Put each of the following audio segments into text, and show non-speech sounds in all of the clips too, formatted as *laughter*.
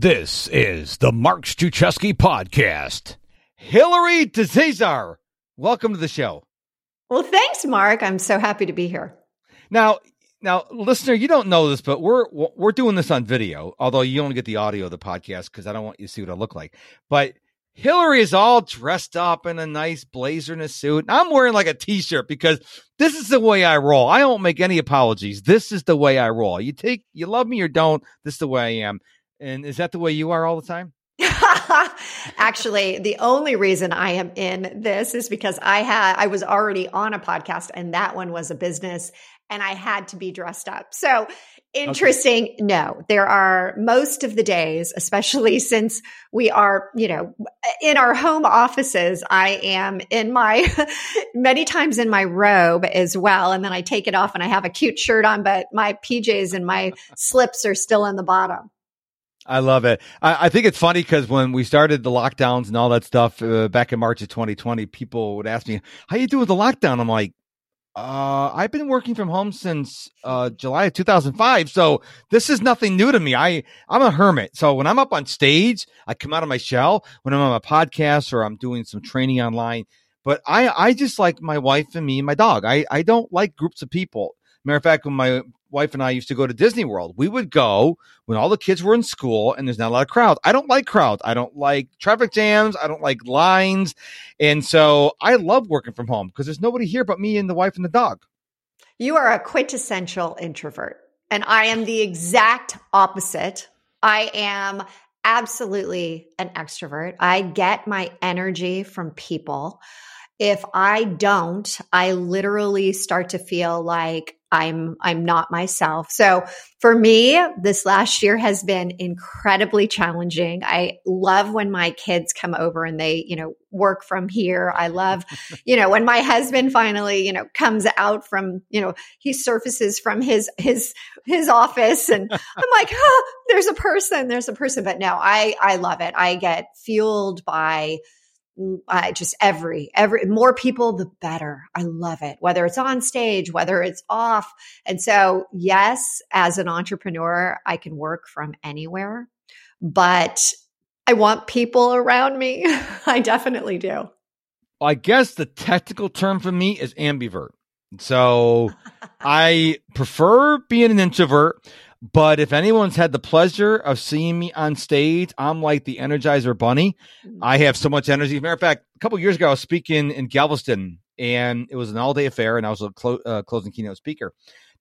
This is the Mark Struczewski podcast. Hilary DeCesare, welcome to the show. Well, thanks, Mark. I'm so happy to be here. Now, now, listener, you don't know this, but we're we're doing this on video. Although you only get the audio of the podcast because I don't want you to see what I look like. But Hilary is all dressed up in a nice blazer and a suit. And I'm wearing like a t-shirt because this is the way I roll. I don't make any apologies. This is the way I roll. You take, you love me or don't. This is the way I am. And is that the way you are all the time? *laughs* Actually, the only reason I am in this is because I had I was already on a podcast and that one was a business and I had to be dressed up. So interesting. Okay. No, there are most of the days, especially *laughs* since we are, you know, in our home offices, I am in my *laughs* many times in my robe as well. And then I take it off and I have a cute shirt on, but my PJs and my slips are still in the bottom. I love it. I, I think it's funny because when we started the lockdowns and all that stuff uh, back in March of 2020, people would ask me, "How you doing with the lockdown?" I'm like, uh, "I've been working from home since uh, July of 2005, so this is nothing new to me. I I'm a hermit, so when I'm up on stage, I come out of my shell. When I'm on a podcast or I'm doing some training online, but I I just like my wife and me and my dog. I I don't like groups of people. Matter of fact, when my wife and I used to go to Disney World, we would go when all the kids were in school and there's not a lot of crowd. I don't like crowds. I don't like traffic jams. I don't like lines. And so I love working from home because there's nobody here but me and the wife and the dog. You are a quintessential introvert, and I am the exact opposite. I am absolutely an extrovert. I get my energy from people. If I don't, I literally start to feel like I'm I'm not myself. So for me, this last year has been incredibly challenging. I love when my kids come over and they, you know, work from here. I love, *laughs* you know, when my husband finally, you know, comes out from, you know, he surfaces from his his his office and *laughs* I'm like, oh, there's a person, there's a person. But no, I I love it. I get fueled by I just every every more people the better. I love it. Whether it's on stage, whether it's off. And so, yes, as an entrepreneur, I can work from anywhere, but I want people around me. *laughs* I definitely do. I guess the technical term for me is ambivert. So *laughs* I prefer being an introvert. But if anyone's had the pleasure of seeing me on stage, I'm like the Energizer Bunny. Mm. I have so much energy. matter of fact, a couple years ago, I was speaking in Galveston, and it was an all day affair, and I was a clo- uh, closing keynote speaker.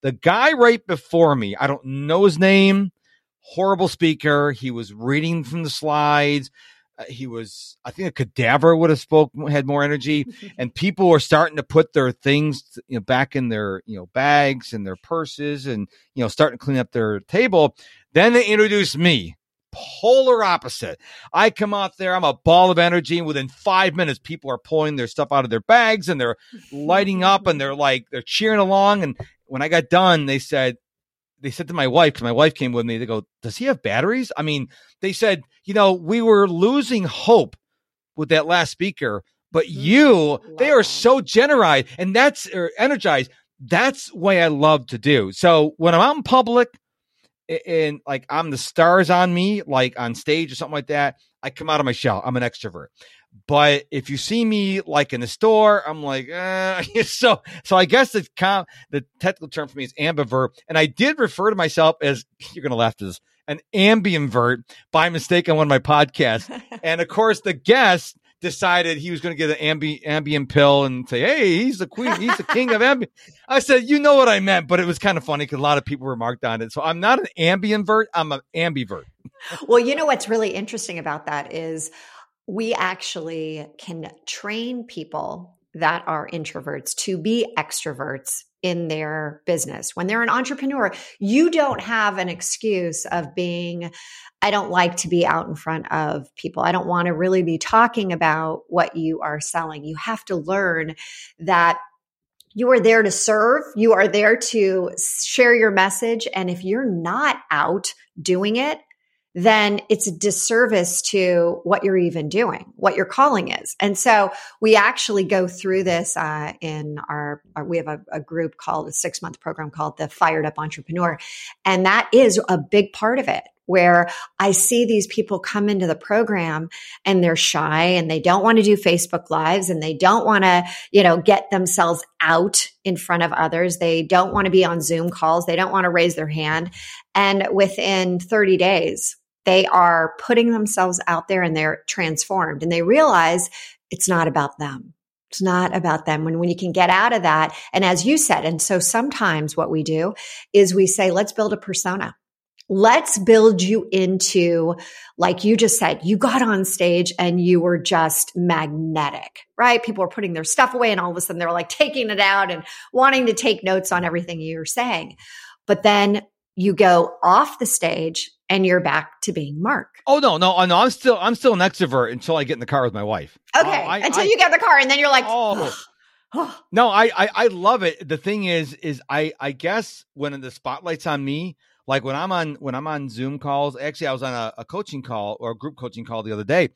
The guy right before me, I don't know his name, horrible speaker. He was reading from the slides. Uh, he was i think a cadaver would have spoke had more energy. *laughs* And people were starting to put their things you know back in their you know bags and their purses and you know starting to clean up their table. Then they introduced me polar opposite. I come out there i'm a ball of energy and within five minutes people are pulling their stuff out of their bags and they're lighting up and *laughs* they're like they're cheering along. And when i got done they said they said to my wife because my wife came with me they go does he have batteries i mean they said you know we were losing hope with that last speaker but mm-hmm. you wow. they are so generous and that's or energized that's what i love to do so when i'm out in public and like i'm the stars on me like on stage or something like that i come out of my shell i'm an extrovert but if you see me like in the store, I'm like, uh, *laughs* so so. I guess the com- the technical term for me is ambivert, and I did refer to myself as *laughs* you're going to laugh at this an ambivert by mistake on one of my podcasts, *laughs* and of course the guest decided he was going to get an ambi- Ambien pill and say, "Hey, he's the queen, he's the king of Ambien." I said, "You know what I meant," but it was kind of funny because a lot of people remarked on it. So I'm not an ambivert; I'm an ambivert. well, you know what's really interesting about that is we actually can train people that are introverts to be extroverts in their business. When they're an entrepreneur, you don't have an excuse of being, I don't like to be out in front of people. I don't want to really be talking about what you are selling. You have to learn that you are there to serve. You are there to share your message. And if you're not out doing it, then it's a disservice to what you're even doing, what your calling is. And so we actually go through this uh, in our, our, we have a, a group called a six month program called the Fired Up Entrepreneur. And that is a big part of it. where I see these people come into the program and they're shy and they don't want to do Facebook lives and they don't want to, you know, get themselves out in front of others. They don't want to be on Zoom calls. They don't want to raise their hand. And within 30 days, they are putting themselves out there and they're transformed and they realize it's not about them. It's not about them when, when you can get out of that. And as you said, and so sometimes what we do is we say, let's build a persona. Let's build you into, like you just said, you got on stage and you were just magnetic, right? People were putting their stuff away and all of a sudden they were like taking it out and wanting to take notes on everything you were saying. But then you go off the stage and you're back to being Mark. Oh no, no, no! I'm still I'm still an extrovert until I get in the car with my wife. Okay, oh, I, until I, you get in the car and then you're like, oh. no, I, I I love it. The thing is, is I I guess when the spotlight's on me, like when I'm on when I'm on Zoom calls. Actually, I was on a, a coaching call or a group coaching call the other day,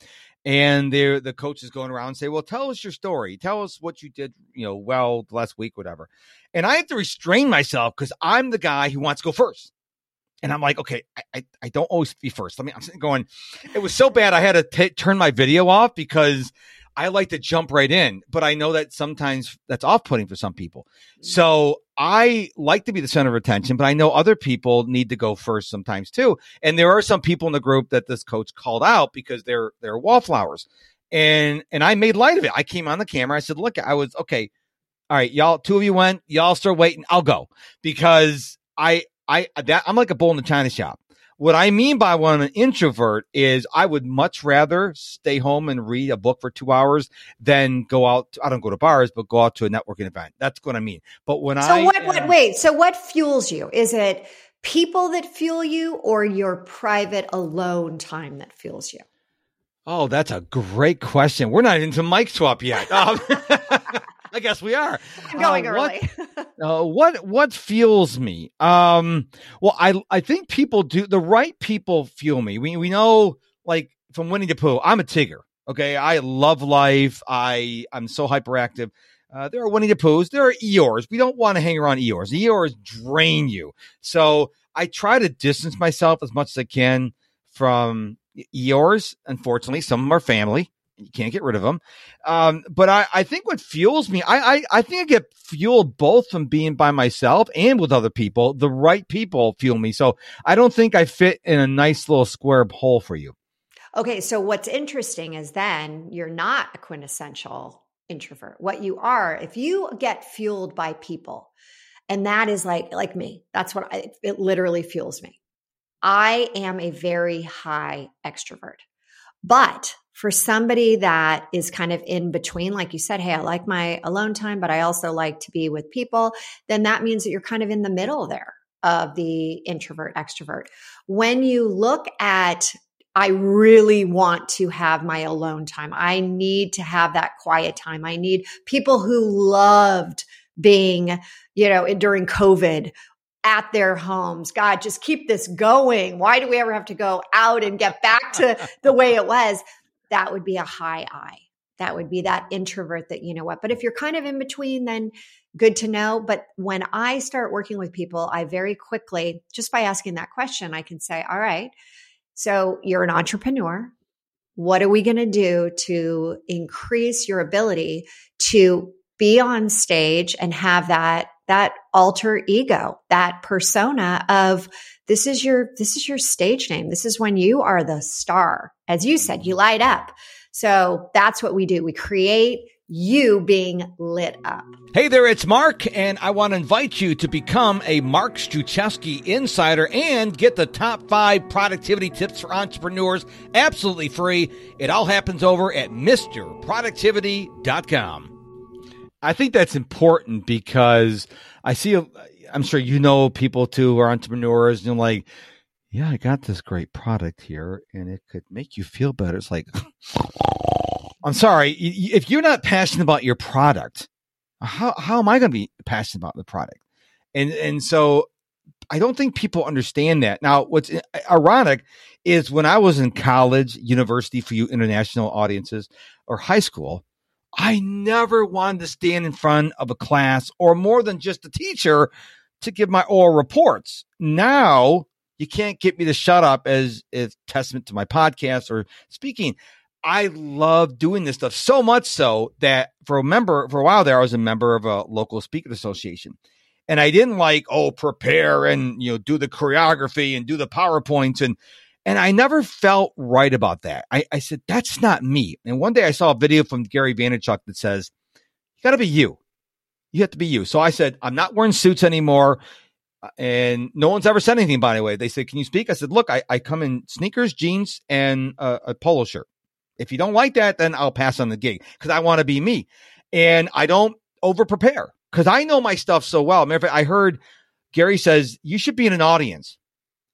and they the coach is going around and say, "Well, tell us your story. Tell us what you did, you know, well last week, whatever." And I have to restrain myself because I'm the guy who wants to go first. And I'm like, okay, I, I, I don't always be first. I mean, I'm going, it was so bad I had to t- turn my video off because I like to jump right in, but I know that sometimes that's off putting for some people. Mm. So I like to be the center of attention, but I know other people need to go first sometimes too. And there are some people in the group that this coach called out because they're, they're wallflowers. And, and I made light of it. I came on the camera. I said, look, I was okay. All right, y'all, two of you went, y'all start waiting. I'll go because I, I that I'm like a bull in the china shop. What I mean by one an introvert is I would much rather stay home and read a book for two hours than go out. To, I don't go to bars, but go out to a networking event. That's what I mean. But when so I so what, what wait so what fuels you? Is it people that fuel you or your private alone time that fuels you? Oh, that's a great question. We're not into mic swap yet. Um, *laughs* I guess we are. I'm going uh, early. What, *laughs* uh, what what fuels me? Um, well, I I think people do the right people fuel me. We we know like from Winnie the Pooh, I'm a Tigger. Okay, I love life. I I'm so hyperactive. Uh, there are Winnie the Poohs. There are Eeyores. We don't want to hang around Eeyores. Eeyores drain you. So I try to distance myself as much as I can from Eeyores. Unfortunately, some of them are family you can't get rid of them. Um, but I, I think what fuels me, I, I, I think I get fueled both from being by myself and with other people. The right people fuel me. So I don't think I fit in a nice little square hole for you. Okay. So what's interesting is then you're not a quintessential introvert. What you are, if you get fueled by people, and that is like, like me, that's what I, it literally fuels me. I am a very high extrovert. But for somebody that is kind of in between, like you said, hey, I like my alone time, but I also like to be with people, then that means that you're kind of in the middle there of the introvert extrovert. When you look at I really want to have my alone time. I need to have that quiet time. I need people who loved being, you know, during COVID at their homes. God, just keep this going. Why do we ever have to go out and get back to the way it was? That would be a high I. That would be that introvert that, you know what. But if you're kind of in between, then good to know. But when I start working with people, I very quickly, just by asking that question, I can say, all right, so you're an entrepreneur. What are we going to do to increase your ability to be on stage and have that that alter ego, that persona of this is your this is your stage name. This is when you are the star. As you said, you light up. So that's what we do. We create you being lit up. Hey there, it's Mark, and I want to invite you to become a Mark Struczewski insider and get the top five productivity tips for entrepreneurs absolutely free. It all happens over at MisterProductivity.com. I think that's important because I see, I'm sure you know people too who are entrepreneurs and like, yeah, I got this great product here and it could make you feel better. It's like, *laughs* I'm sorry, if you're not passionate about your product, how, how am I going to be passionate about the product? And, and so I don't think people understand that. Now, what's ironic is when I was in college, university for you international audiences, or high school, I never wanted to stand in front of a class or more than just a teacher to give my oral reports. Now You can't get me to shut up as a testament to my podcast or speaking. I love doing this stuff so much so that for a member for a while there, I was a member of a local speaker association. And I didn't like, oh, prepare and you know, do the choreography and do the PowerPoints and and I never felt right about that. I, I said, that's not me. And one day I saw a video from Gary Vaynerchuk that says, you gotta be you. You have to be you. So I said, I'm not wearing suits anymore. Uh, and no one's ever said anything, by the way. They said, Can you speak? I said, Look, I, I come in sneakers, jeans, and a, a polo shirt. If you don't like that, then I'll pass on the gig because I want to be me. And I don't over prepare because I know my stuff so well. Matter of fact, I heard Gary says you should be in an audience.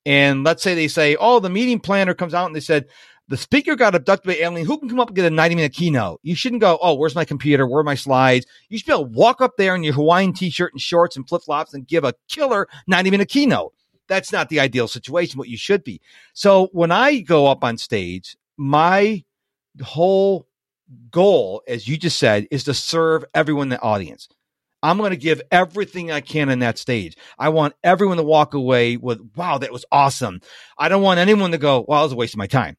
And let's say they say, oh, the meeting planner comes out and they said, the speaker got abducted by alien. Who can come up and get a 90 minute keynote? You shouldn't go, oh, where's my computer? Where are my slides? You should be able to walk up there in your Hawaiian t shirt and shorts and flip flops and give a killer 90 minute keynote. That's not the ideal situation, what you should be. So when I go up on stage, my whole goal, as you just said, is to serve everyone in the audience. I'm going to give everything I can in that stage. I want everyone to walk away with, wow, that was awesome. I don't want anyone to go, well, it was a waste of my time.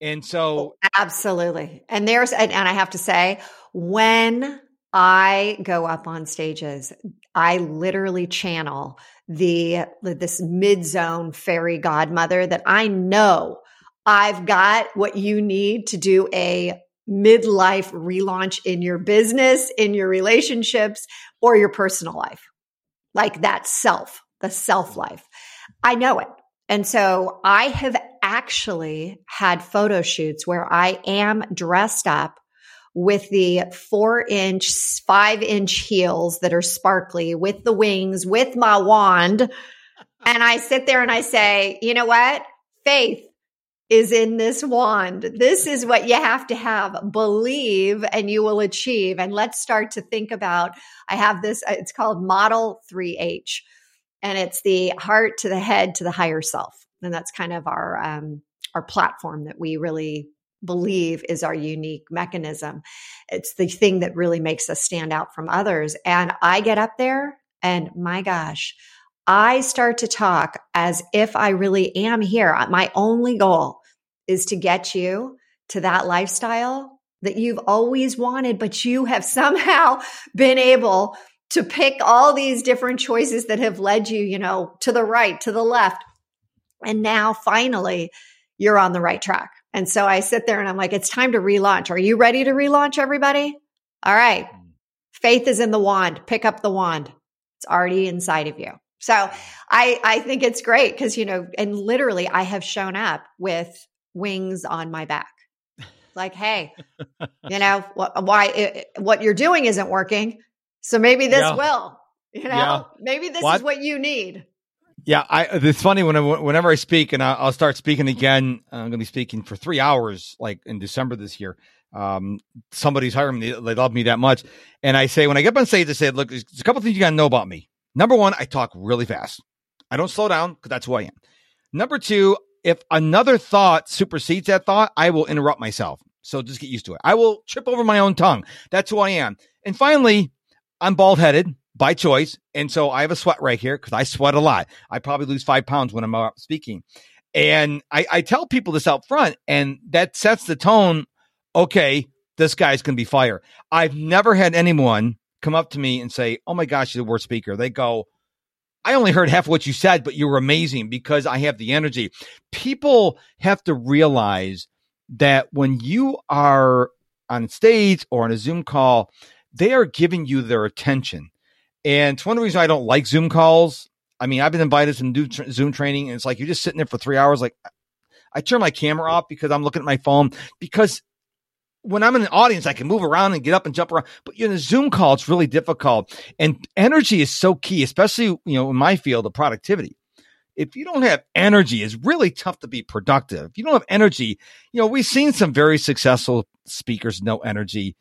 And so. Oh, absolutely. And there's, and, and I have to say, when I go up on stages, I literally channel the, this mid zone fairy godmother that I know I've got what you need to do a midlife relaunch in your business, in your relationships, or your personal life. Like that self, the self life. I know it. And so I have actually had photo shoots where I am dressed up with the four inch, five inch heels that are sparkly with the wings, with my wand. And I sit there and I say, you know what? Faith, is in this wand. This is what you have to have. Believe and you will achieve. And let's start to think about I have this, uh, it's called Model 3H, and it's the heart to the head to the higher self. And that's kind of our, um, our platform that we really believe is our unique mechanism. It's the thing that really makes us stand out from others. And I get up there and my gosh, I start to talk as if I really am here. My only goal is to get you to that lifestyle that you've always wanted, but you have *laughs* somehow been able to pick all these different choices that have led you, you know, to the right, to the left. And now finally you're on the right track. And so I sit there and I'm like, it's time to relaunch. Are you ready to relaunch everybody? All right. Hmm. Faith is in the wand. Pick up the wand. It's already inside of you. So I, I think it's great because, you know, and literally I have shown up with wings on my back. Like, hey, you know, *laughs* wh- why, it, what you're doing isn't working. So maybe this yeah. will, you know, yeah. maybe this what? is what you need. Yeah, I, it's funny when I, whenever I speak, and I'll start speaking again. I'm going to be speaking for three hours, like in December this year. Um, somebody's hiring me; they love me that much, and I say when I get up on stage, I say, "Look, there's a couple things you got to know about me. Number one, I talk really fast. I don't slow down because that's who I am. Number two, if another thought supersedes that thought, I will interrupt myself. So just get used to it. I will trip over my own tongue. That's who I am. And finally, I'm bald headed by choice. And so I have a sweat right here because I sweat a lot. I probably lose five pounds when I'm out speaking. And I, I tell people this out front, and that sets the tone. Okay, this guy's going to be fire. I've never had anyone come up to me and say, Oh my gosh, you're the worst speaker. They go, I only heard half what you said, but you were amazing because I have the energy. People have to realize that when you are on stage or on a Zoom call, they are giving you their attention. And it's one of the reasons I don't like Zoom calls. I mean, I've been invited to do Zoom training, and it's like you're just sitting there for three hours. Like, I turn my camera off because I'm looking at my phone because when I'm in an audience, I can move around and get up and jump around. But in a Zoom call, it's really difficult. And energy is so key, especially, you know, in my field of productivity. If you don't have energy, it's really tough to be productive. If you don't have energy, you know, we've seen some very successful speakers, no energy,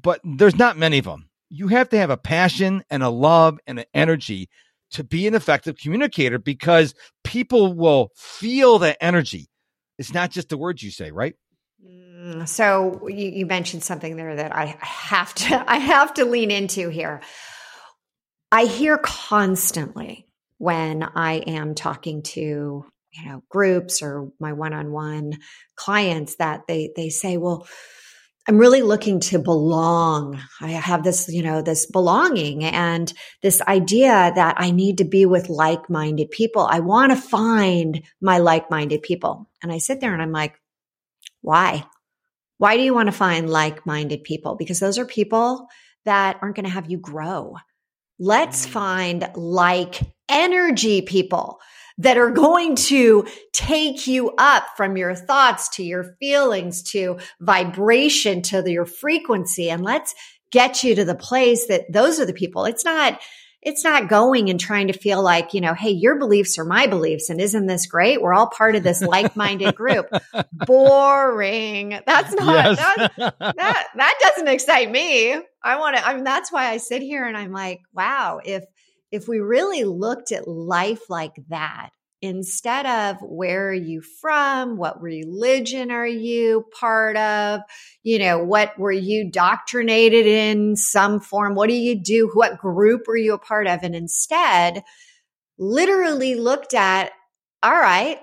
but there's not many of them. You have to have a passion and a love and an energy to be an effective communicator because people will feel that energy. It's not just the words you say, right? Mm, so you, you mentioned something there that I have to *laughs* I have to lean into here. I hear constantly when I am talking to you know, groups or my one-on-one clients that they they say, well, I'm really looking to belong. I have this, you know, this belonging and this idea that I need to be with like minded people. I want to find my like minded people. And I sit there and I'm like, why? Why do you want to find like minded people? Because those are people that aren't going to have you grow. Let's mm. find like energy people that are going to take you up from your thoughts to your feelings to vibration to your frequency. And let's get you to the place that those are the people. It's not, it's not going and trying to feel like, you know, hey, your beliefs are my beliefs. And isn't this great? We're all part of this like minded group. *laughs* Boring. That's not, yes. that, that, that doesn't excite me. I want to, I mean, that's why I sit here and I'm like, wow, if, if we really looked at life like that, instead of where are you from? What religion are you part of? You know, what were you doctrinated in some form? What do you do? What group were you a part of? And instead, literally looked at, all right,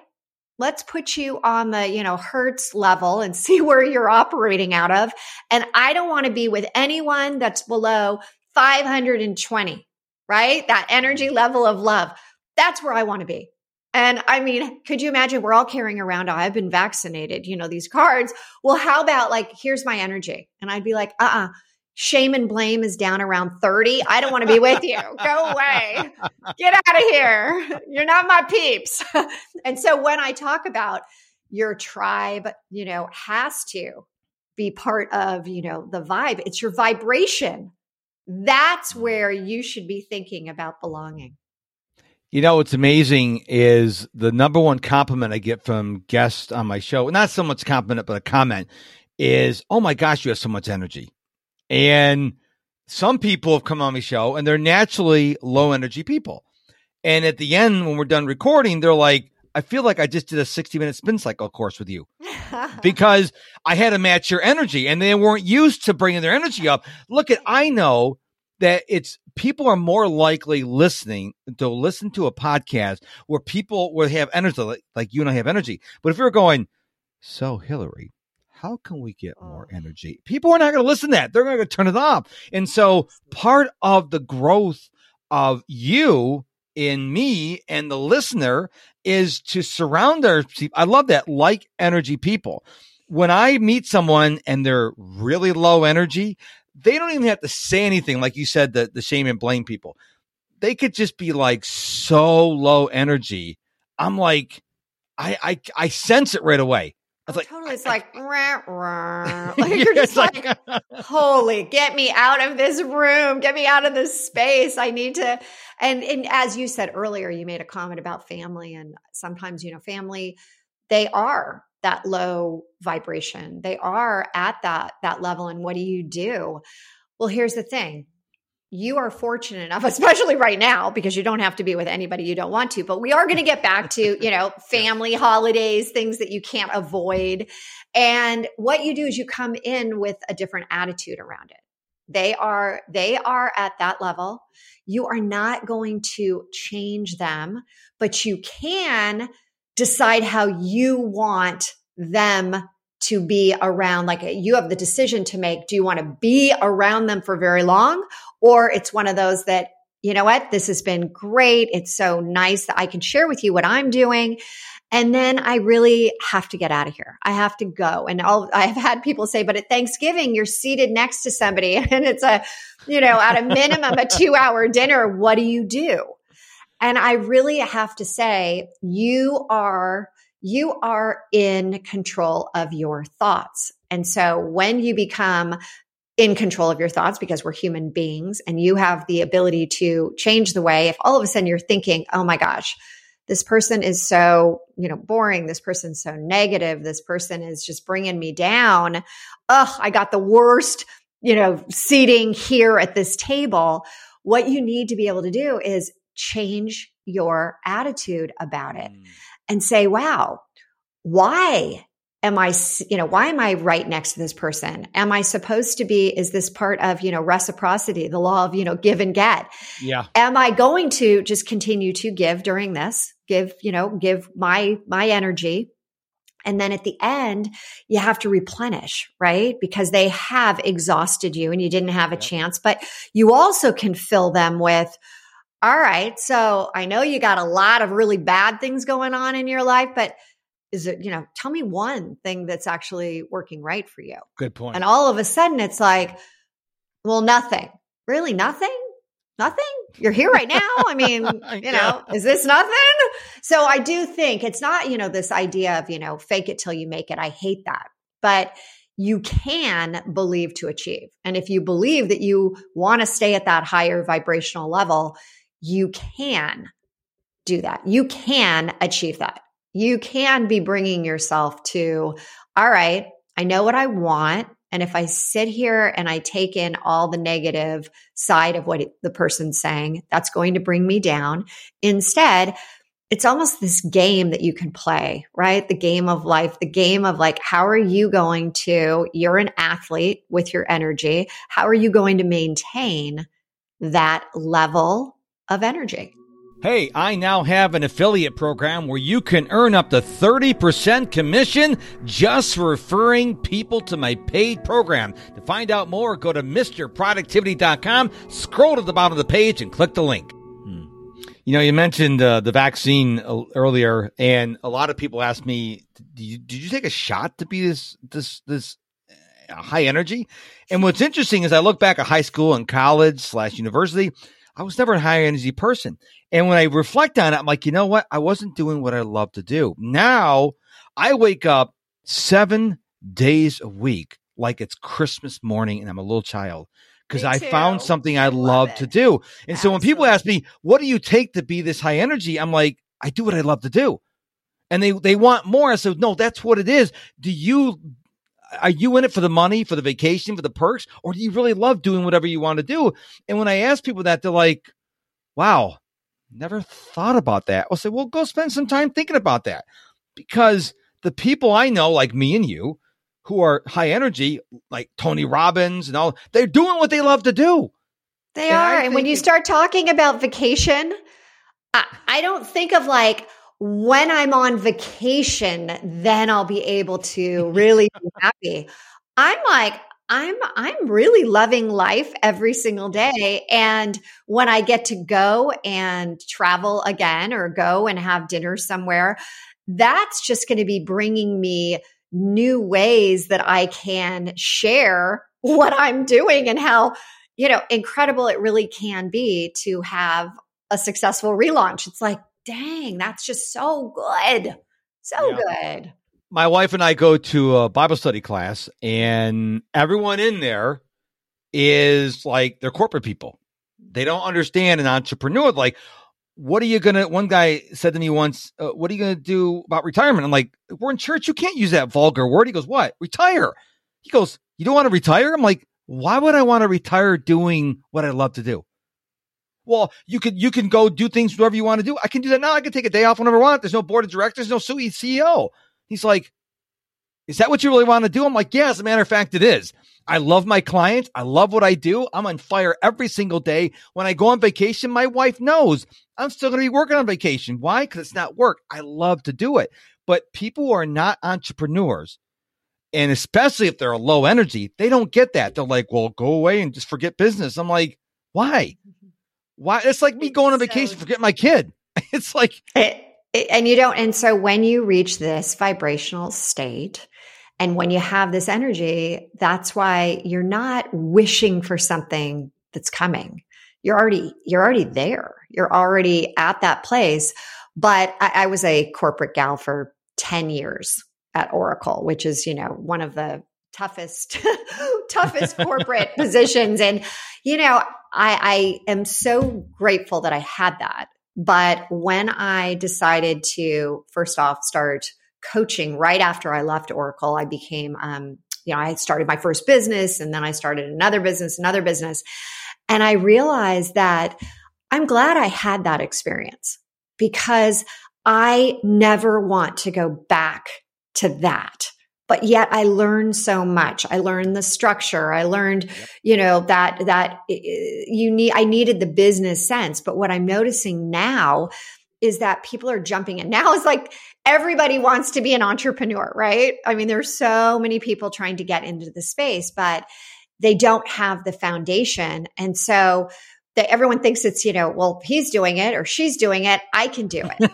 let's put you on the, you know, Hertz level and *laughs* see where you're operating out of. And I don't want to be with anyone that's below 520 right? That energy level of love. That's where I want to be. And I mean, could you imagine we're all carrying around, oh, I've been vaccinated, you know, these cards. Well, how about like, here's my energy? And I'd be like, uh uh-uh. uh shame and blame is down around 30. I don't want to be with you. Go away. Get out of here. You're not my peeps. *laughs* and so when I talk about your tribe, you know, has to be part of, you know, the vibe, it's your vibration that's where you should be thinking about belonging. You know, what's amazing is the number one compliment I get from guests on my show, not so much compliment, but a comment is, Oh my gosh, you have so much energy. And some people have come on my show and they're naturally low energy people. And at the end, when we're done recording, they're like, I feel like I just did a 60 minute spin cycle course with you *laughs* because I had to match your energy and they weren't used to bringing their energy up. Look at, I know that it's people are more likely listening to listen to a podcast where people will have energy, like, like you and I have energy. But if you're going, so Hilary, how can we get more oh. energy? People are not going to listen to that. They're going to turn it off. And so part of the growth of you in me and the listener is to surround our I love that like energy people. When I meet someone and they're really low energy, they don't even have to say anything. Like you said, the, the shame and blame people. They could just be like so low energy. I'm like, I, I, I sense it right away. I was oh, like, totally. It's like, rah, rah. *laughs* like you're just like, like holy, get me out of this room, get me out of this space. I need to. And, and as you said earlier, you made a comment about family, and sometimes you know, family, they are that low vibration. They are at that that level. And what do you do? Well, here's the thing you are fortunate enough, *laughs* especially right now, because you don't have to be with anybody you don't want to. But we are going to get back to, you know, *laughs* family holidays, things that you can't avoid. And what you do is you come in with a different attitude around it. They are, they are at that level. You are not going to change them, but you can decide how you want them to be around. Like you have the decision to make. Do you want to be around them for very long? Or it's one of those that you know what? This has been great. It's so nice that i can share with you what i'm doing. And then i really have to get out of here. I have to go. And I'll, *laughs* i've had people say but at thanksgiving you're seated next to somebody. *laughs* And it's a you know at a minimum a *laughs* two hour dinner what do you do and i really have to say you are you are in control of your thoughts. And so when you become in control of your thoughts because we're human beings and you have the ability to change the way, if all of a sudden you're thinking, oh my gosh, this person is so, you know, boring. This person's so negative. This person is just bringing me down. Ugh, I got the worst, you know, seating here at this table. What you need to be able to do is change your attitude about it. Mm and say, wow, why am I, you know, why am I right next to this person? Am I supposed to be, is this part of, you know, reciprocity, the law of, you know, give and get? Yeah. Am I going to just continue to give during this give, you know, give my, my energy. And then at the end, you have to replenish, right? Because they have exhausted you and you didn't have a chance, but you also can fill them with, all right, so I know you got a lot of really bad things going on in your life, but is it, you know, tell me one thing that's actually working right for you. Good point. And all of a sudden it's like, well, nothing. Really nothing? Nothing? You're here right now. I mean, *laughs* you know, is this nothing? So I do think it's not, you know, this idea of, you know, fake it till you make it. I hate that. But you can believe to achieve. And if you believe that you want to stay at that higher vibrational level, you can do that. You can achieve that. You can be bringing yourself to, all right, I know what I want. And if I sit here and I take in all the negative side of what the person's saying, that's going to bring me down. Instead, it's almost this game that you can play, right? The game of life, the game of like, how are you going to, you're an athlete with your energy. How are you going to maintain that level of energy? Hey, I now have an affiliate program where you can earn up to 30% commission just for referring people to my paid program. To find out more, go to MisterProductivity.com, scroll to the bottom of the page, and click the link. Hmm. You know, you mentioned uh, the vaccine uh, earlier, and a lot of people ask me, did you, did you take a shot to be this, this, this uh, high energy? And what's interesting is I look back at high school and college slash university, I was never a high energy person. And when I reflect on it, I'm like, you know what? I wasn't doing what I love to do. Now I wake up seven days a week like it's Christmas morning and I'm a little child because I found something I, I love, love to do. And Absolutely. so when people ask me, what do you take to be this high energy? I'm like, I do what I love to do. And they, they want more. I said, no, that's what it is. Do you are you in it for the money, for the vacation, for the perks, or do you really love doing whatever you want to do? And when I ask people that, they're like, wow, never thought about that. I'll say, well, go spend some time thinking about that because the people I know, like me and you, who are high energy, like Tony Robbins and all, they're doing what they love to do. They and are. And when you start talking about vacation, I, I don't think of like, when I'm on vacation, then I'll be able to really be *laughs* happy. I'm like, I'm I'm really loving life every single day and when I get to go and travel again or go and have dinner somewhere that's just going to be bringing me new ways that I can share what I'm doing and how you know incredible it really can be to have a successful relaunch it's like dang, that's just so good. So yeah. good. My wife and I go to a Bible study class, and everyone in there is like they're corporate people. They don't understand an entrepreneur. Like, what are you gonna? One guy said to me once, uh, "What are you gonna do about retirement?" I'm like, "We're in church. You can't use that vulgar word." He goes, "What? Retire?" He goes, "You don't want to retire?" I'm like, "Why would I want to retire doing what I love to do?" Well, you can you can go do things whatever you want to do. I can do that now. I can take a day off whenever I want. There's no board of directors, no CEO. He's like, is that what you really want to do? I'm like, yeah, as a matter of fact, it is. I love my clients. I love what I do. I'm on fire every single day. When I go on vacation, my wife knows I'm still going to be working on vacation. Why? Because it's not work. I love to do it. But people who are not entrepreneurs, and especially if they're a low energy, they don't get that. They're like, well, go away and just forget business. I'm like, why? Why? It's like me going on vacation, so, forget my kid. *laughs* It's like, it, it, and you don't. And so when you reach this vibrational state, and when you have this energy, that's why you're not wishing for something that's coming. You're already, you're already there. You're already at that place. But I, I was a corporate gal for 10 years at Oracle, which is, you know, one of the toughest, *laughs* toughest *laughs* corporate positions. And, you know, I, I am so grateful that I had that. But when I decided to first off start coaching right after I left Oracle, I became, um, you know, I started my first business and then I started another business, another business. And I realized that I'm glad I had that experience because I never want to go back to that but yet I learned so much. I learned the structure. I learned, yep. you know, that, that you need, I needed the business sense. But what I'm noticing now is that people are jumping in. *laughs* Now it's like everybody wants to be an entrepreneur, right? I mean, there's so many people trying to get into the space, but they don't have the foundation. And so that everyone thinks it's, you know, well, he's doing it or she's doing it. I can do it.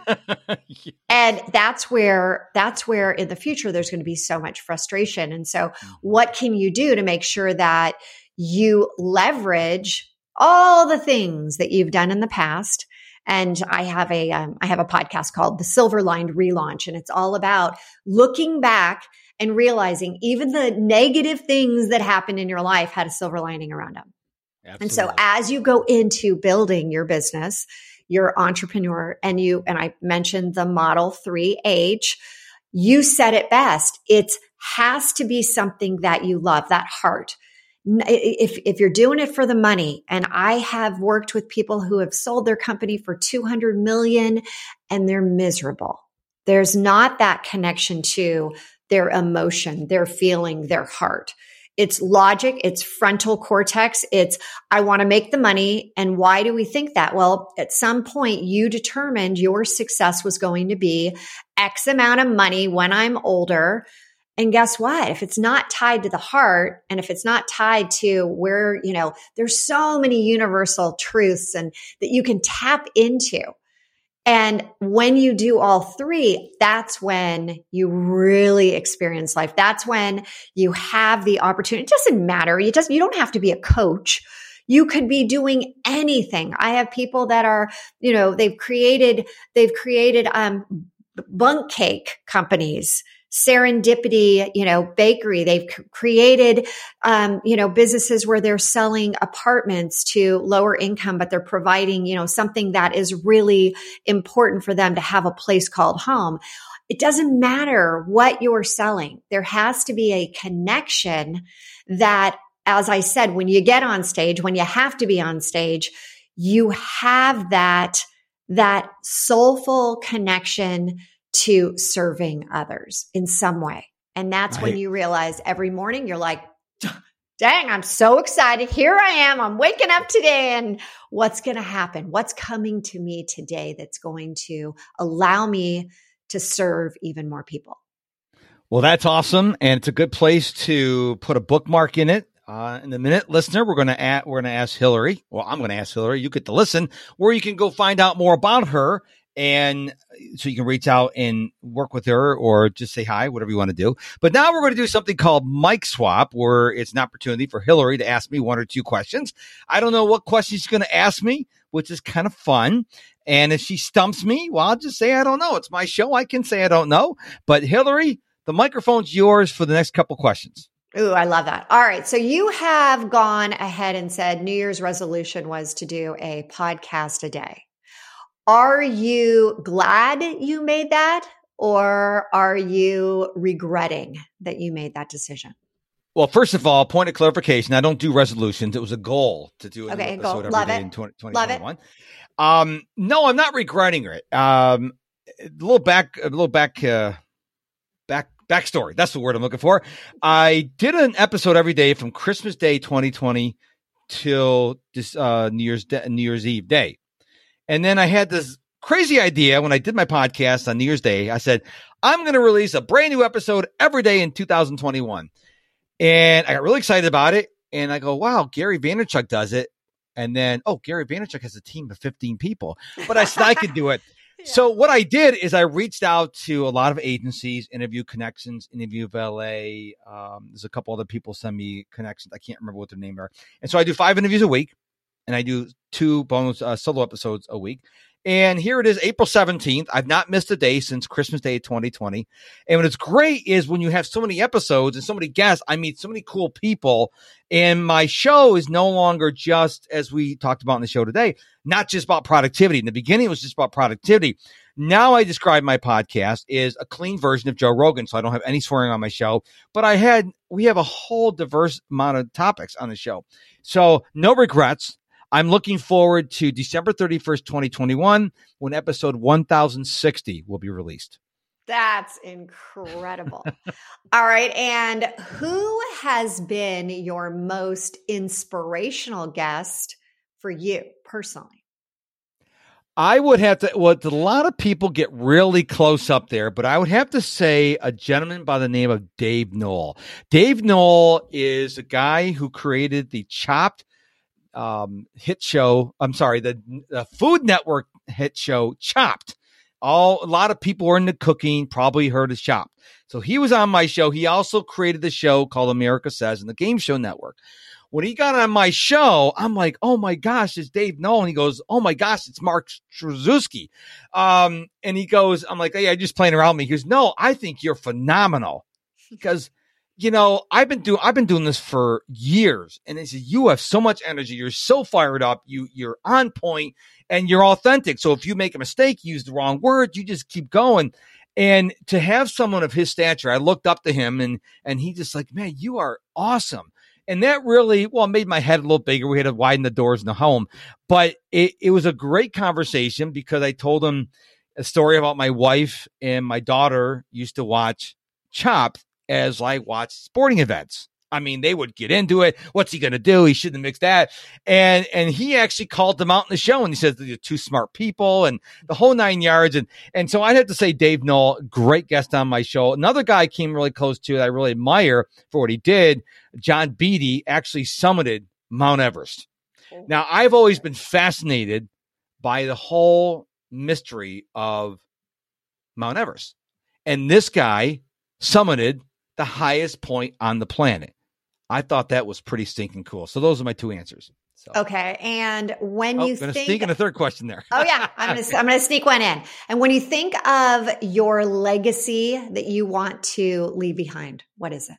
*laughs* yeah. And that's where, that's where in the future, there's going to be so much frustration. And so what can you do to make sure that you leverage all the things that you've done in the past? And I have a, um, I have a podcast called the Silver Lined Relaunch, and it's all about looking back and realizing even the negative things that happened in your life had a silver lining around them. Absolutely. And so as you go into building your business, your entrepreneur and you, and I mentioned the model 3H, you said it best. It has to be something that you love, that heart. If, if you're doing it for the money, and I have worked with people who have sold their company for 200 million and they're miserable. There's not that connection to their emotion, their feeling, their heart. It's logic. It's frontal cortex. It's, I want to make the money. And why do we think that? Well, at some point you determined your success was going to be X amount of money when I'm older. And guess what? If it's not tied to the heart and if it's not tied to where, you know, there's so many universal truths and that you can tap into and when you do all three, that's when you really experience life. That's when you have the opportunity. It doesn't matter. You just, you don't have to be a coach. You could be doing anything. I have people that are, you know, they've created, they've created, um, bundt cake companies serendipity, you know, bakery. They've created, um, you know, businesses where they're selling apartments to lower income, but they're providing, you know, something that is really important for them to have a place called home. It doesn't matter what you're selling. There has to be a connection that, as I said, when you get on stage, when you have to be on stage, you have that, that soulful connection to serving others in some way. And that's right. when you realize every morning you're like, dang, I'm so excited. Here I am. I'm waking up today. And what's going to happen? What's coming to me today that's going to allow me to serve even more people? Well, that's awesome. And it's a good place to put a bookmark in it. Uh, in the minute, listener, we're going to ask, we're going to ask Hilary. Well, I'm going to ask Hilary. You get to listen where you can go find out more about her and uh, so you can reach out and work with her or just say hi, whatever you want to do. But now we're going to do something called mic swap, where it's an opportunity for Hilary to ask me one or two questions. I don't know what questions she's going to ask me, which is kind of fun. And if she stumps me, well, I'll just say I don't know. It's my show. I can say I don't know. But Hilary, the microphone's yours for the next couple questions. Ooh, I love that. All right. So you have gone ahead and said New Year's resolution was to do a podcast a day. Are you glad you made that or are you regretting that you made that decision? Well, first of all, point of clarification: I don't do resolutions. It was a goal to do an okay, episode every Love day it. in 20, 2021. Um, no, I'm not regretting it. Um, a little back, a little back, uh, back backstory. That's the word I'm looking for. I did an episode every day from Christmas Day 2020 till this uh, New Year's New Year's Eve day. And then I had this crazy idea when I did my podcast on New Year's Day. I said, I'm going to release a brand new episode every day in 2021. And I got really excited about it. And I go, wow, Gary Vaynerchuk does it. And then, oh, Gary Vaynerchuk has a team of 15 people, but I said I could do it. *laughs* yeah. So what I did is I reached out to a lot of agencies, interview connections, Interview Valet. Um, there's a couple other people send me connections. I can't remember what their name are. And so I do five interviews a week and I do two bonus uh, solo episodes a week. And here it is, April 17th. I've not missed a day since Christmas Day 2020. And what is great is when you have so many episodes and so many guests, I meet so many cool people. And my show is no longer just, as we talked about in the show today, not just about productivity. In the beginning, it was just about productivity. Now I describe my podcast is a clean version of Joe Rogan. So I don't have any swearing on my show, but I had, we have a whole diverse amount of topics on the show. So no regrets. I'm looking forward to December 31st, 2021, when episode 1060 will be released. That's incredible. *laughs* All right. And who has been your most inspirational guest for you personally? I would have to. Well, a lot of people get really close up there, but I would have to say a gentleman by the name of Dave Noel. Dave Noel is a guy who created the Chopped um, hit show. I'm sorry, the, the Food Network hit show Chopped. All a lot of people were into cooking, probably heard of Chopped. So he was on my show. He also created the show called America Says in the Game Show Network when he got on my show, I'm like, oh my gosh, it's Dave Noll. And he goes, oh my gosh, it's Mark Struczewski. Um, and he goes, I'm like, hey, I just playing around with me. He goes, no, I think you're phenomenal because, you know, I've been doing, I've been doing this for years. And he says, you have so much energy. You're so fired up. You, you're on point and you're authentic. So if you make a mistake, use the wrong word, you just keep going. And to have someone of his stature, I looked up to him and, and he just like, man, you are awesome. And that really, well, made my head a little bigger. We had to widen the doors in the home, but it, it was a great conversation because I told him a story about my wife and my daughter used to watch Chopped as I watch sporting events. I mean, they would get into it. What's he going to do? He shouldn't mix that. And and he actually called them out in the show, and he says they're two smart people, and the whole nine yards. And and so I'd have to say, Dave Noll, great guest on my show. Another guy came really close to it. I really admire for what he did. John Beede actually summited Mount Everest. Oh, now, I've always been fascinated by the whole mystery of Mount Everest, and this guy summited the highest point on the planet. I thought that was pretty stinking cool. So those are my two answers. So. Okay, and when oh, you gonna think, sneak in a third question there. oh yeah, I'm gonna I'm gonna sneak one in. And when you think of your legacy that you want to leave behind, what is it?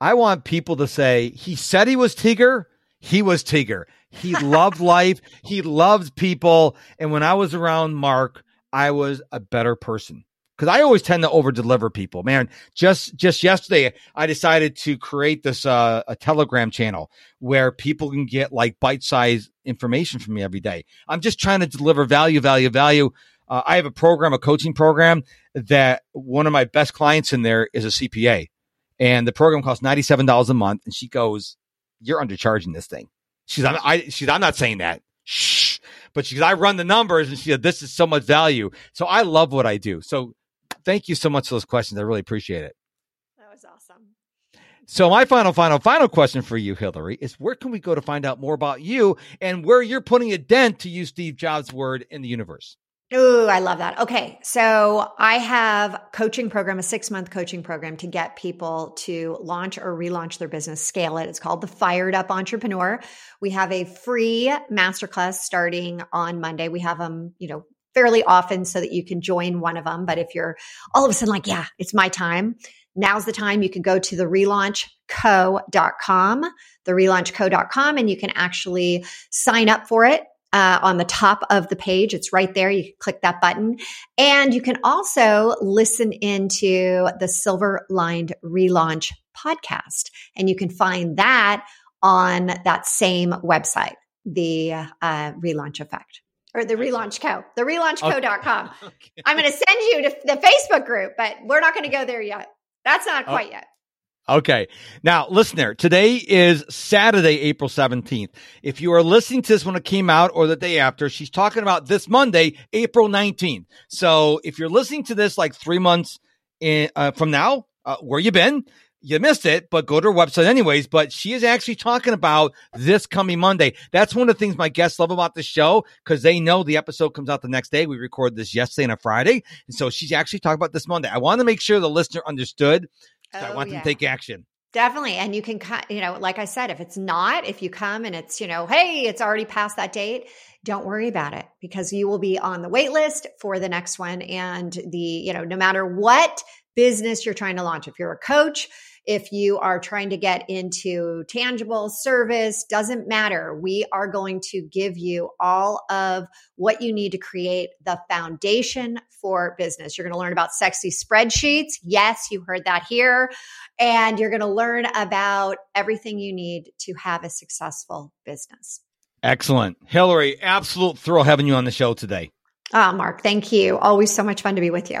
I want people to say he said he was Tigger. He was Tigger. He *laughs* loved life. He loved people. And when I was around Mark, I was a better person because I always tend to over deliver people. Man, just just yesterday, I decided to create this uh, a Telegram channel where people can get like bite sized information from me every day. I'm just trying to deliver value, value, value. Uh, I have a program, a coaching program that one of my best clients in there is a CPA, and the program costs ninety seven dollars a month. And she goes, "You're undercharging this thing." She's, I'm, I, she's, I'm not saying that. Shh. But she, I run the numbers, and she said, "This is so much value." So I love what I do. So thank you so much for those questions. I really appreciate it. That was awesome. So my final, final, final question for you, Hilary, is where can we go to find out more about you and where you're putting a dent to use Steve Jobs' word in the universe? Ooh, I love that. Okay. So I have coaching program, a six month coaching program to get people to launch or relaunch their business, scale it. It's called the Fired Up Entrepreneur. We have a free masterclass starting on Monday. We have them, you know, fairly often so that you can join one of them. But if you're all of a sudden like, yeah, it's my time, now's the time you can go to the relaunchco.com, the relaunchco.com, and you can actually sign up for it. Uh, on the top of the page, it's right there. You click that button. And you can also listen into the Silver Lined Relaunch podcast. And you can find that on that same website, the uh, Relaunch Effect or the relaunch co the relaunchco.com *laughs* okay. i'm going to send you to the facebook group but we're not going to go there yet that's not oh. quite yet Okay. Now, listener, today is Saturday, April 17th. If you are listening to this when it came out or the day after, she's talking about this Monday, April 19th. So if you're listening to this like three months in, uh, from now, uh, where you been? You missed it, but go to her website anyways. But she is actually talking about this coming Monday. That's one of the things my guests love about the show because they know the episode comes out the next day. We record this yesterday and a Friday. And so she's actually talking about this Monday. I want to make sure the listener understood. So oh, I want yeah. them to take action. Definitely. And you can, you know, like I said, if it's not, if you come and it's, you know, hey, it's already past that date, don't worry about it because you will be on the wait list for the next one. And the, you know, no matter what business you're trying to launch, if you're a coach, if you are trying to get into tangible service, doesn't matter. We are going to give you all of what you need to create the foundation for business. You're going to learn about sexy spreadsheets. Yes, you heard that here. And you're going to learn about everything you need to have a successful business. Excellent. Hilary, absolute thrill having you on the show today. Ah, oh, Mark, thank you. Always so much fun to be with you.